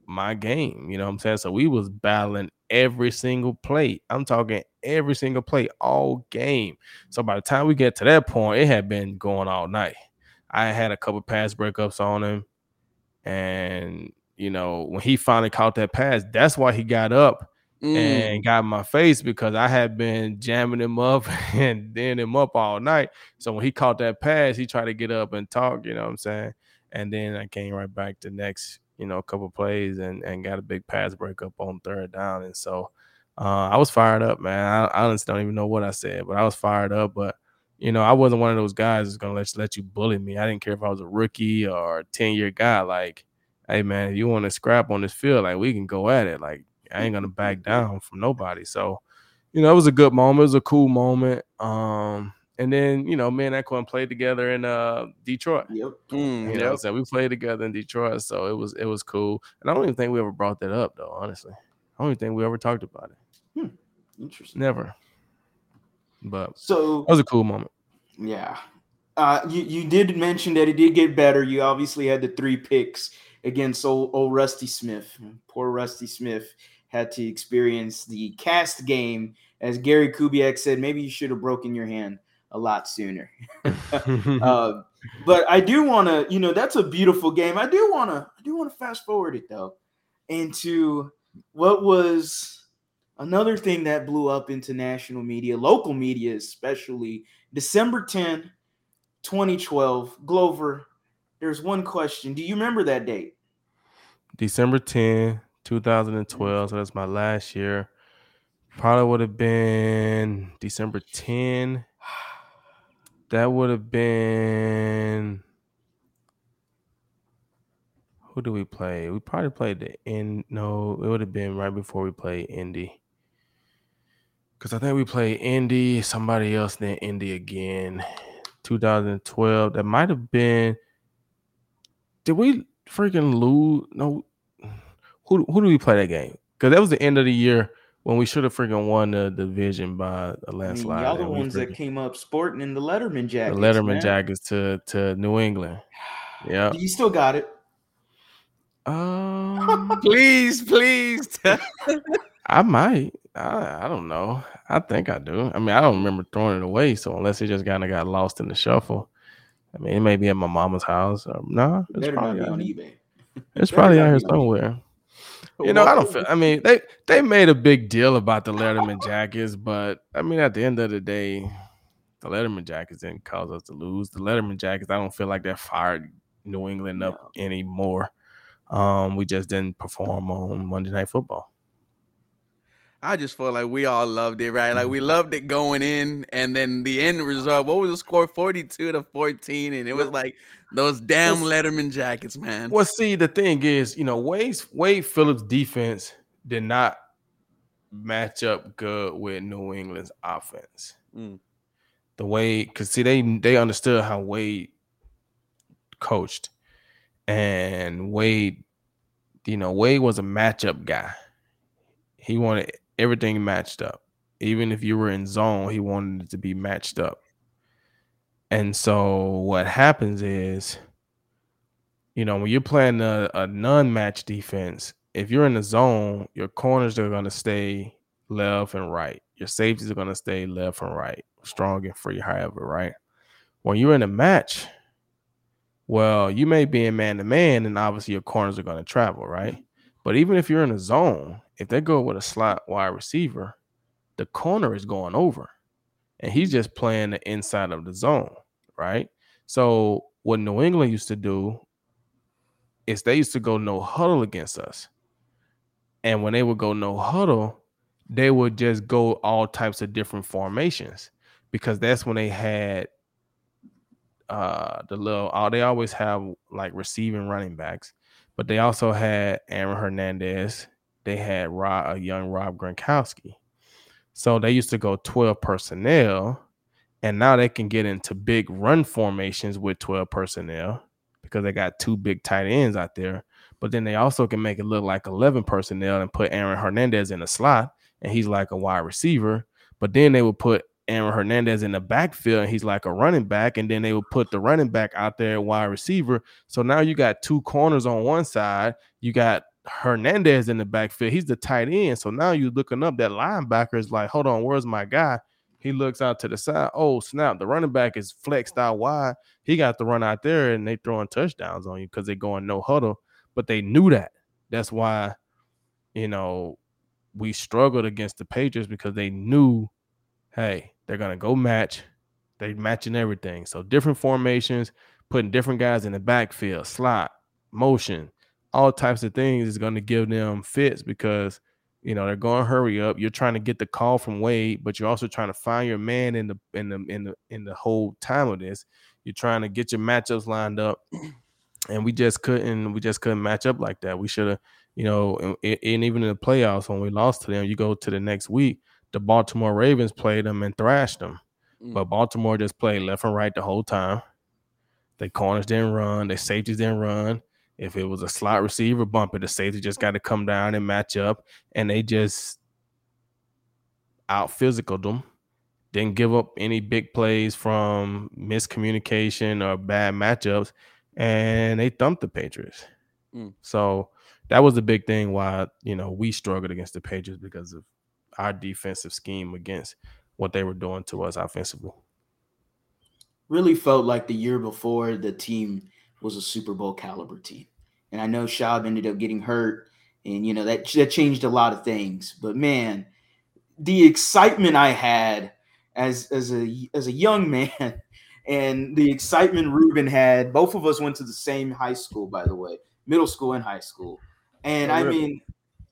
my game. You know what I'm saying? So we was battling every single play. I'm talking every single play all game. So by the time we get to that point, it had been going all night. I had a couple pass breakups on him, and you know when he finally caught that pass, that's why he got up mm. and got my face because I had been jamming him up and then him up all night. So when he caught that pass, he tried to get up and talk, you know what I'm saying? And then I came right back to next, you know, a couple plays and, and got a big pass breakup on third down. And so uh, I was fired up, man. I, I honestly don't even know what I said, but I was fired up. But you know, I wasn't one of those guys that's gonna let you, let you bully me. I didn't care if I was a rookie or a 10 year guy. Like, hey man, if you want to scrap on this field, like we can go at it. Like I ain't gonna back down from nobody. So, you know, it was a good moment. It was a cool moment. Um, and then you know, me and Anquan played together in uh Detroit. Yep. Mm, you know, so we played together in Detroit, so it was it was cool. And I don't even think we ever brought that up though. Honestly, I don't even think we ever talked about it. Hmm. Interesting. Never. But so that was a cool moment. Yeah. Uh, you you did mention that it did get better. You obviously had the three picks against old, old Rusty Smith. Poor Rusty Smith had to experience the cast game. As Gary Kubiak said, maybe you should have broken your hand a lot sooner. uh, but I do want to, you know, that's a beautiful game. I do want to, I do want to fast forward it though into what was another thing that blew up into national media, local media especially, December 10, 2012. Glover, there's one question. Do you remember that date? December 10, 2012. So that's my last year. Probably would have been December 10. That would have been who do we play? We probably played the end. No, it would have been right before we played Indy. Because I think we played Indy, somebody else, then Indy again. 2012. That might have been. Did we freaking lose? No. Who who do we play that game? Because that was the end of the year when we should have freaking won the division by a landslide. I mean, y'all the ones that came up sporting in the Letterman jackets. The Letterman man. jackets to to New England. Yeah, you still got it. Um, please, please. I might. I, I don't know. I think I do. I mean, I don't remember throwing it away. So unless it just kind of got lost in the shuffle, I mean, it may be at my mama's house. Or, no, it's Better probably on eBay. It's probably out here somewhere. You know, I don't feel. I mean, they they made a big deal about the Letterman jackets, but I mean, at the end of the day, the Letterman jackets didn't cause us to lose. The Letterman jackets, I don't feel like that fired New England up anymore. Um, we just didn't perform on Monday Night Football. I just felt like we all loved it, right? Like we loved it going in, and then the end result. What was the score? Forty-two to fourteen, and it was like those damn Letterman jackets, man. Well, see, the thing is, you know, Wade Wade Phillips' defense did not match up good with New England's offense. Mm. The way, because see, they they understood how Wade coached, and Wade, you know, Wade was a matchup guy. He wanted everything matched up. Even if you were in zone, he wanted it to be matched up. And so what happens is, you know, when you're playing a, a non-match defense, if you're in the zone, your corners are going to stay left and right. Your safeties are going to stay left and right, strong and free, however, right? When you're in a match, well, you may be in man to man, and obviously your corners are going to travel, right? But even if you're in a zone, if they go with a slot wide receiver, the corner is going over and he's just playing the inside of the zone, right? So what New England used to do is they used to go no huddle against us. And when they would go no huddle, they would just go all types of different formations because that's when they had uh the little oh, they always have like receiving running backs, but they also had Aaron Hernandez, they had Rob, a young Rob Gronkowski. So they used to go 12 personnel, and now they can get into big run formations with 12 personnel because they got two big tight ends out there. But then they also can make it look like 11 personnel and put Aaron Hernandez in the slot, and he's like a wide receiver. But then they would put Aaron Hernandez in the backfield, and he's like a running back, and then they would put the running back out there wide receiver. So now you got two corners on one side, you got Hernandez in the backfield. He's the tight end. So now you're looking up that linebacker is like, hold on, where's my guy? He looks out to the side. Oh, snap. The running back is flexed out wide. He got to run out there and they throwing touchdowns on you because they're going no huddle. But they knew that. That's why, you know, we struggled against the Patriots because they knew, hey, they're gonna go match. They matching everything. So different formations, putting different guys in the backfield, slot, motion, all types of things is to give them fits because you know they're going to hurry up. You're trying to get the call from Wade, but you're also trying to find your man in the in the in the in the whole time of this. You're trying to get your matchups lined up, and we just couldn't. We just couldn't match up like that. We should have, you know, and, and even in the playoffs when we lost to them, you go to the next week. The Baltimore Ravens played them and thrashed them, mm. but Baltimore just played left and right the whole time. Their corners didn't run. Their safeties didn't run. If it was a slot receiver bumper, the safety just got to come down and match up, and they just out physical them. Didn't give up any big plays from miscommunication or bad matchups, and they thumped the Patriots. Mm. So that was the big thing why you know we struggled against the Patriots because of our defensive scheme against what they were doing to us offensively. Really felt like the year before the team was a Super Bowl caliber team. And I know Schaub ended up getting hurt, and you know that that changed a lot of things. But man, the excitement I had as as a as a young man, and the excitement Ruben had. Both of us went to the same high school, by the way, middle school and high school. And oh, I mean,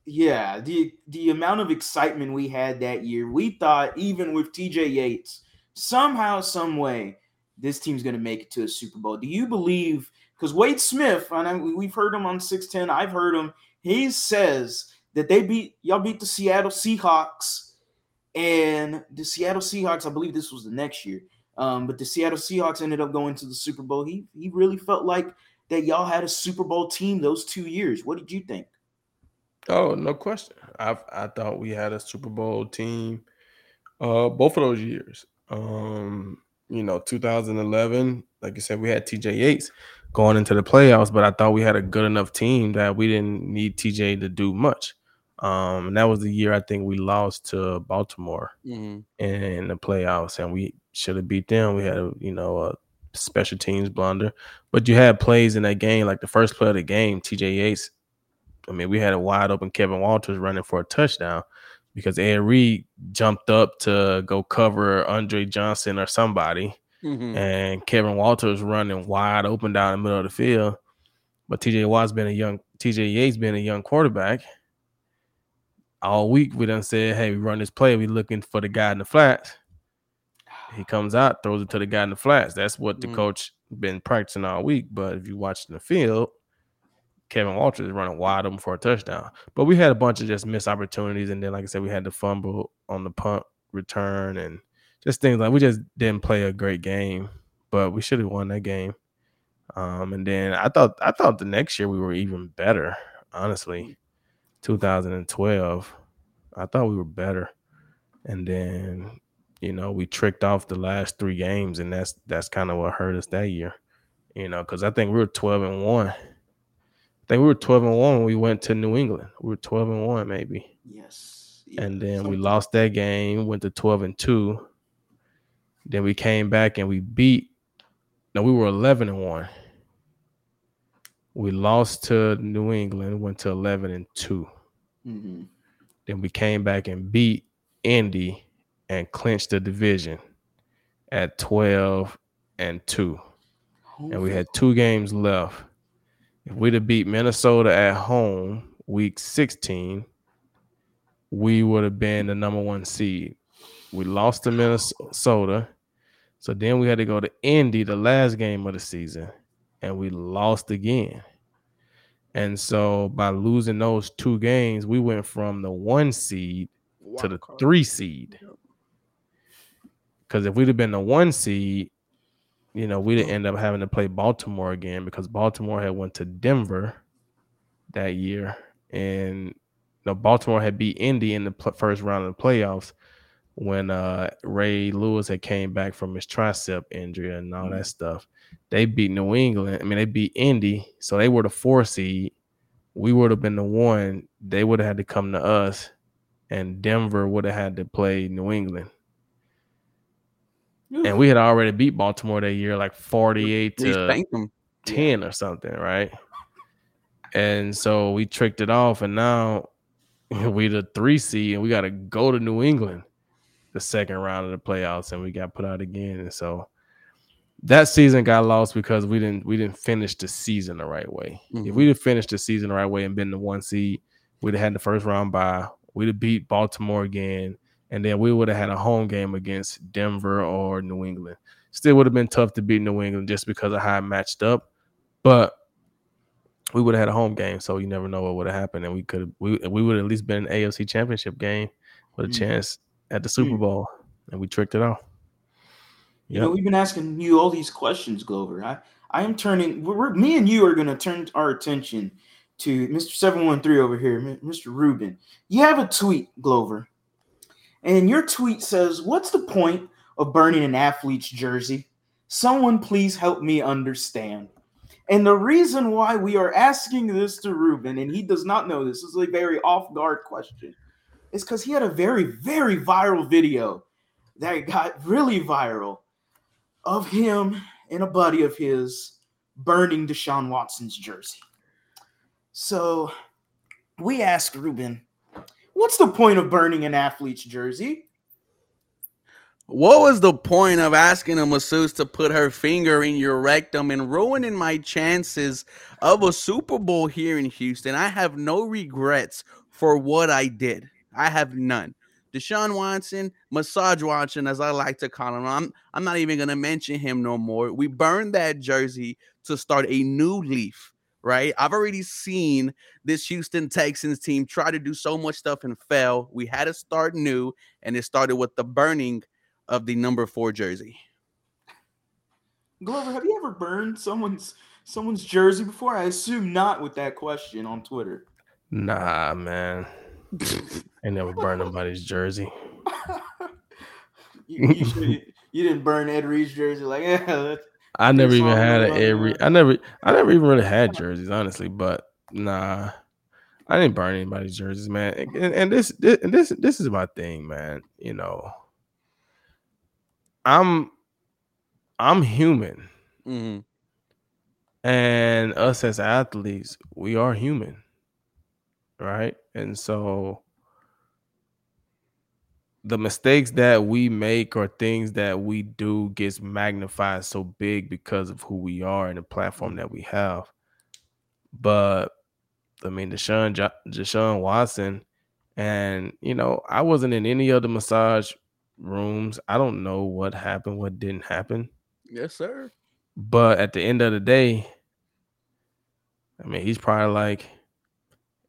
yeah, the the amount of excitement we had that year, we thought even with TJ Yates, somehow, some way, this team's going to make it to a Super Bowl. Do you believe? Because Wade Smith, and we've heard him on 610, I've heard him, he says that they beat, y'all beat the Seattle Seahawks. And the Seattle Seahawks, I believe this was the next year, um, but the Seattle Seahawks ended up going to the Super Bowl. He, he really felt like that y'all had a Super Bowl team those two years. What did you think? Oh, no question. I I thought we had a Super Bowl team uh both of those years. Um, you know, 2011, like you said, we had TJ Yates going into the playoffs, but I thought we had a good enough team that we didn't need TJ to do much. Um, and that was the year I think we lost to Baltimore mm-hmm. in the playoffs, and we should have beat them. We had a you know a special teams blunder, but you had plays in that game, like the first play of the game, TJ Yates. I mean, we had a wide open Kevin Walters running for a touchdown because Ed Reed jumped up to go cover Andre Johnson or somebody, mm-hmm. and Kevin Walters running wide open down the middle of the field. But TJ Watt's been a young TJ Yates been a young quarterback all week we done said, hey, we run this play, we looking for the guy in the flats. He comes out, throws it to the guy in the flats. That's what the mm. coach been practicing all week. But if you watch in the field, Kevin Walters running wide open for a touchdown. But we had a bunch of just missed opportunities, and then like I said, we had the fumble on the punt return and just things like we just didn't play a great game, but we should have won that game. Um, and then I thought I thought the next year we were even better, honestly. 2012, I thought we were better. And then, you know, we tricked off the last three games, and that's that's kind of what hurt us that year. You know, because I think we were 12 and 1. I think we were 12 and 1 when we went to New England. We were 12 and 1, maybe. Yes. yes. And then we lost that game, went to 12 and 2. Then we came back and we beat. No, we were 11 and 1. We lost to New England, went to 11 and 2. Mm-hmm. Then we came back and beat Indy and clinched the division at 12 and 2. And we had two games left. If we'd have beat Minnesota at home week 16, we would have been the number one seed. We lost to Minnesota. So then we had to go to Indy, the last game of the season, and we lost again. And so by losing those two games, we went from the one seed to the three seed. Because if we'd have been the one seed, you know, we'd end up having to play Baltimore again because Baltimore had went to Denver that year, and you know, Baltimore had beat Indy in the pl- first round of the playoffs when uh, Ray Lewis had came back from his tricep injury and all that stuff. They beat New England. I mean, they beat Indy, so they were the four seed. We would have been the one. They would have had to come to us, and Denver would have had to play New England. And we had already beat Baltimore that year, like forty-eight to ten or something, right? And so we tricked it off, and now we the three seed, and we got to go to New England the second round of the playoffs, and we got put out again. And so that season got lost because we didn't we didn't finish the season the right way. Mm-hmm. If we'd have finished the season the right way and been the one seed, we'd have had the first round by. We'd have beat Baltimore again, and then we would have had a home game against Denver or New England. Still would have been tough to beat New England just because of how it matched up, but we would have had a home game, so you never know what would have happened, and we could we we would at least been an AFC Championship game with a mm-hmm. chance at the Super mm-hmm. Bowl, and we tricked it off. You know, we've been asking you all these questions, Glover. I, I am turning. We're, me and you are going to turn our attention to Mr. Seven One Three over here, Mr. Ruben. You have a tweet, Glover, and your tweet says, "What's the point of burning an athlete's jersey? Someone please help me understand." And the reason why we are asking this to Ruben, and he does not know this, is a very off guard question, is because he had a very, very viral video that got really viral of him and a buddy of his burning Deshaun Watson's jersey. So we asked Ruben, what's the point of burning an athlete's jersey? What was the point of asking a masseuse to put her finger in your rectum and ruining my chances of a Super Bowl here in Houston? I have no regrets for what I did. I have none. Deshaun Watson, massage Watson, as I like to call him. I'm, I'm not even going to mention him no more. We burned that jersey to start a new leaf, right? I've already seen this Houston Texans team try to do so much stuff and fail. We had to start new, and it started with the burning of the number four jersey. Glover, have you ever burned someone's someone's jersey before? I assume not with that question on Twitter. Nah, man. I never burned nobody's jersey. you, you, you, didn't burn Ed Reed's jersey, like yeah. I never even had an Reed. I never, I never even really had jerseys, honestly. But nah, I didn't burn anybody's jerseys, man. And, and this, this, this, this is my thing, man. You know, I'm, I'm human, mm-hmm. and us as athletes, we are human, right? And so, the mistakes that we make or things that we do gets magnified so big because of who we are and the platform that we have. But I mean, Deshaun, Deshaun Watson, and you know, I wasn't in any of the massage rooms. I don't know what happened, what didn't happen. Yes, sir. But at the end of the day, I mean, he's probably like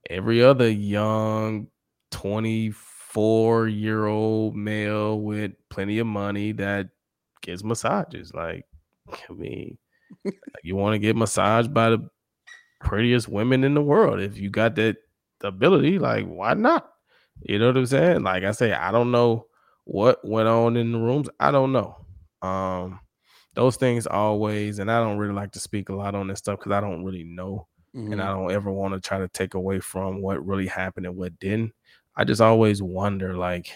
every other young 24 year old male with plenty of money that gets massages. Like, I mean, you want to get massaged by the prettiest women in the world. If you got that ability, like why not? You know what I'm saying? Like I say, I don't know what went on in the rooms. I don't know. Um, those things always, and I don't really like to speak a lot on this stuff because I don't really know, mm-hmm. and I mm-hmm. don't ever want to try to take away from what really happened and what didn't. I just always wonder, like,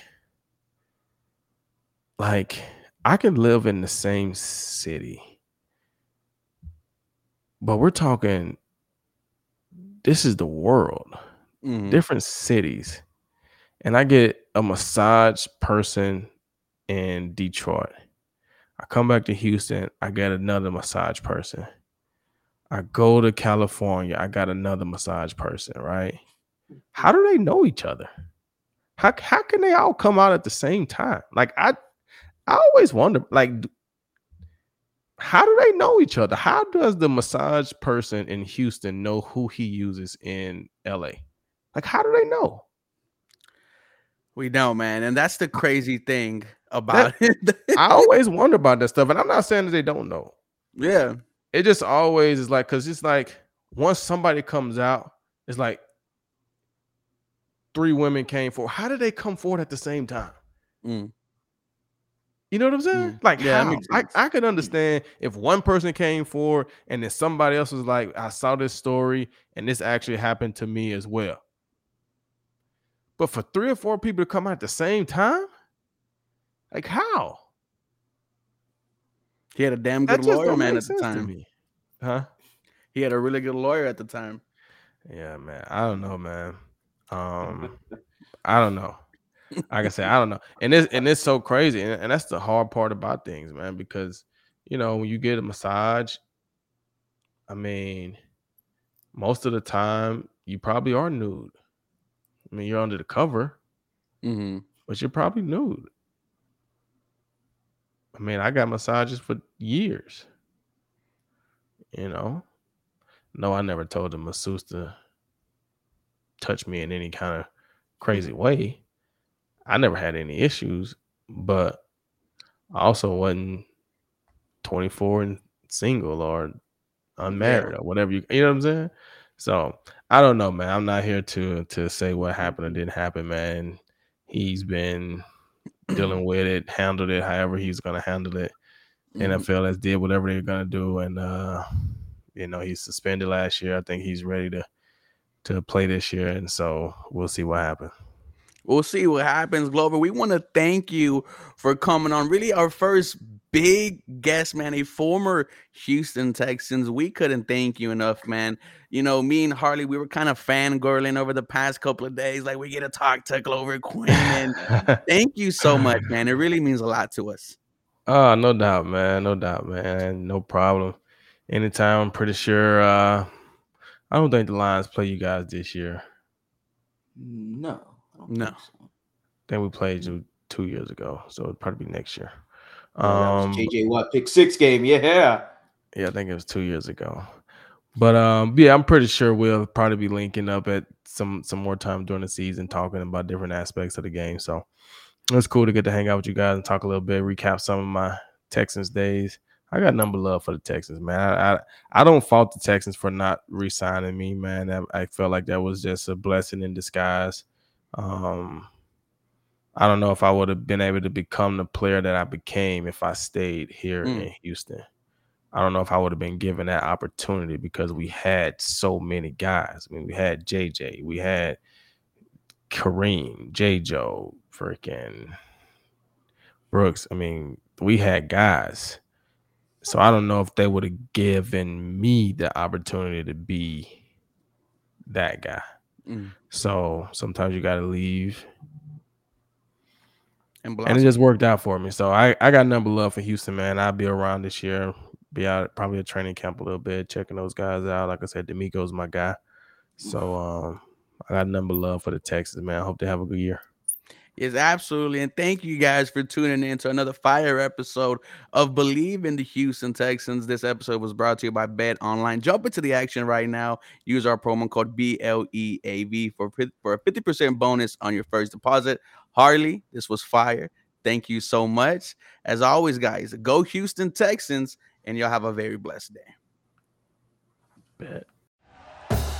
like I could live in the same city, but we're talking this is the world, mm-hmm. different cities. And I get a massage person in Detroit. I come back to Houston, I get another massage person. I go to California, I got another massage person, right? How do they know each other? How, how can they all come out at the same time? Like I I always wonder like how do they know each other? How does the massage person in Houston know who he uses in LA? Like, how do they know? We know, man. And that's the crazy thing about that, it. I always wonder about that stuff. And I'm not saying that they don't know. Yeah. It just always is like, because it's like once somebody comes out, it's like three women came forward. How did they come forward at the same time? Mm. You know what I'm saying? Mm. Like, yeah, I, I could understand if one person came forward and then somebody else was like, I saw this story and this actually happened to me as well. But for three or four people to come out at the same time, like how? He had a damn good lawyer, man, at the time. Huh? He had a really good lawyer at the time. Yeah, man. I don't know, man. Um, I don't know like I said, I don't know. And it's and it's so crazy. And, and that's the hard part about things, man, because you know, when you get a massage, I mean, most of the time you probably are nude. I mean, you're under the cover, mm-hmm. but you're probably nude. I mean, I got massages for years. You know, no, I never told the masseuse to touch me in any kind of crazy way. I never had any issues, but I also wasn't 24 and single or unmarried yeah. or whatever you you know what I'm saying? So I don't know, man. I'm not here to to say what happened or didn't happen, man. He's been dealing with it, handled it however he's gonna handle it. Mm-hmm. NFL has did whatever they're gonna do, and uh, you know, he's suspended last year. I think he's ready to to play this year, and so we'll see what happens. We'll see what happens, Glover. We want to thank you for coming on. Really, our first big guest, man, a former Houston Texans. We couldn't thank you enough, man. You know, me and Harley, we were kind of fangirling over the past couple of days. Like, we get to talk to Glover Quin. And thank you so much, man. It really means a lot to us. Oh, no doubt, man. No doubt, man. No problem. Anytime, I'm pretty sure. Uh, I don't think the Lions play you guys this year. No. No. Think so. Then we played you two years ago, so it'd probably be next year. Um, JJ Watt pick six game, yeah. Yeah, I think it was two years ago. But um, yeah, I'm pretty sure we'll probably be linking up at some some more time during the season, talking about different aspects of the game. So it's cool to get to hang out with you guys and talk a little bit, recap some of my Texans days. I got number love for the Texans, man. I, I, I don't fault the Texans for not re-signing me, man. I, I, felt like that was just a blessing in disguise. Um, I don't know if I would have been able to become the player that I became if I stayed here mm. in Houston. I don't know if I would have been given that opportunity because we had so many guys. I mean, we had JJ, we had Kareem, J. Joe, freaking Brooks. I mean, we had guys. So I don't know if they would have given me the opportunity to be that guy. Mm. So sometimes you got to leave. And, and, it just worked out for me. So I, I got number love for Houston, man. I'll be around this year, be out probably a training camp a little bit, checking those guys out. Like I said, DeMeco's my guy. So um, I got number love for the Texans, man. I hope they have a good year. Yes, absolutely. And thank you guys for tuning in to another fire episode of Bleav in the Houston Texans. This episode was brought to you by Bet Online. Jump into the action right now. Use our promo code BLEAV for, for a 50% bonus on your first deposit. Harley, this was fire. Thank you so much. As always, guys, go Houston Texans, and y'all have a very blessed day. Bet.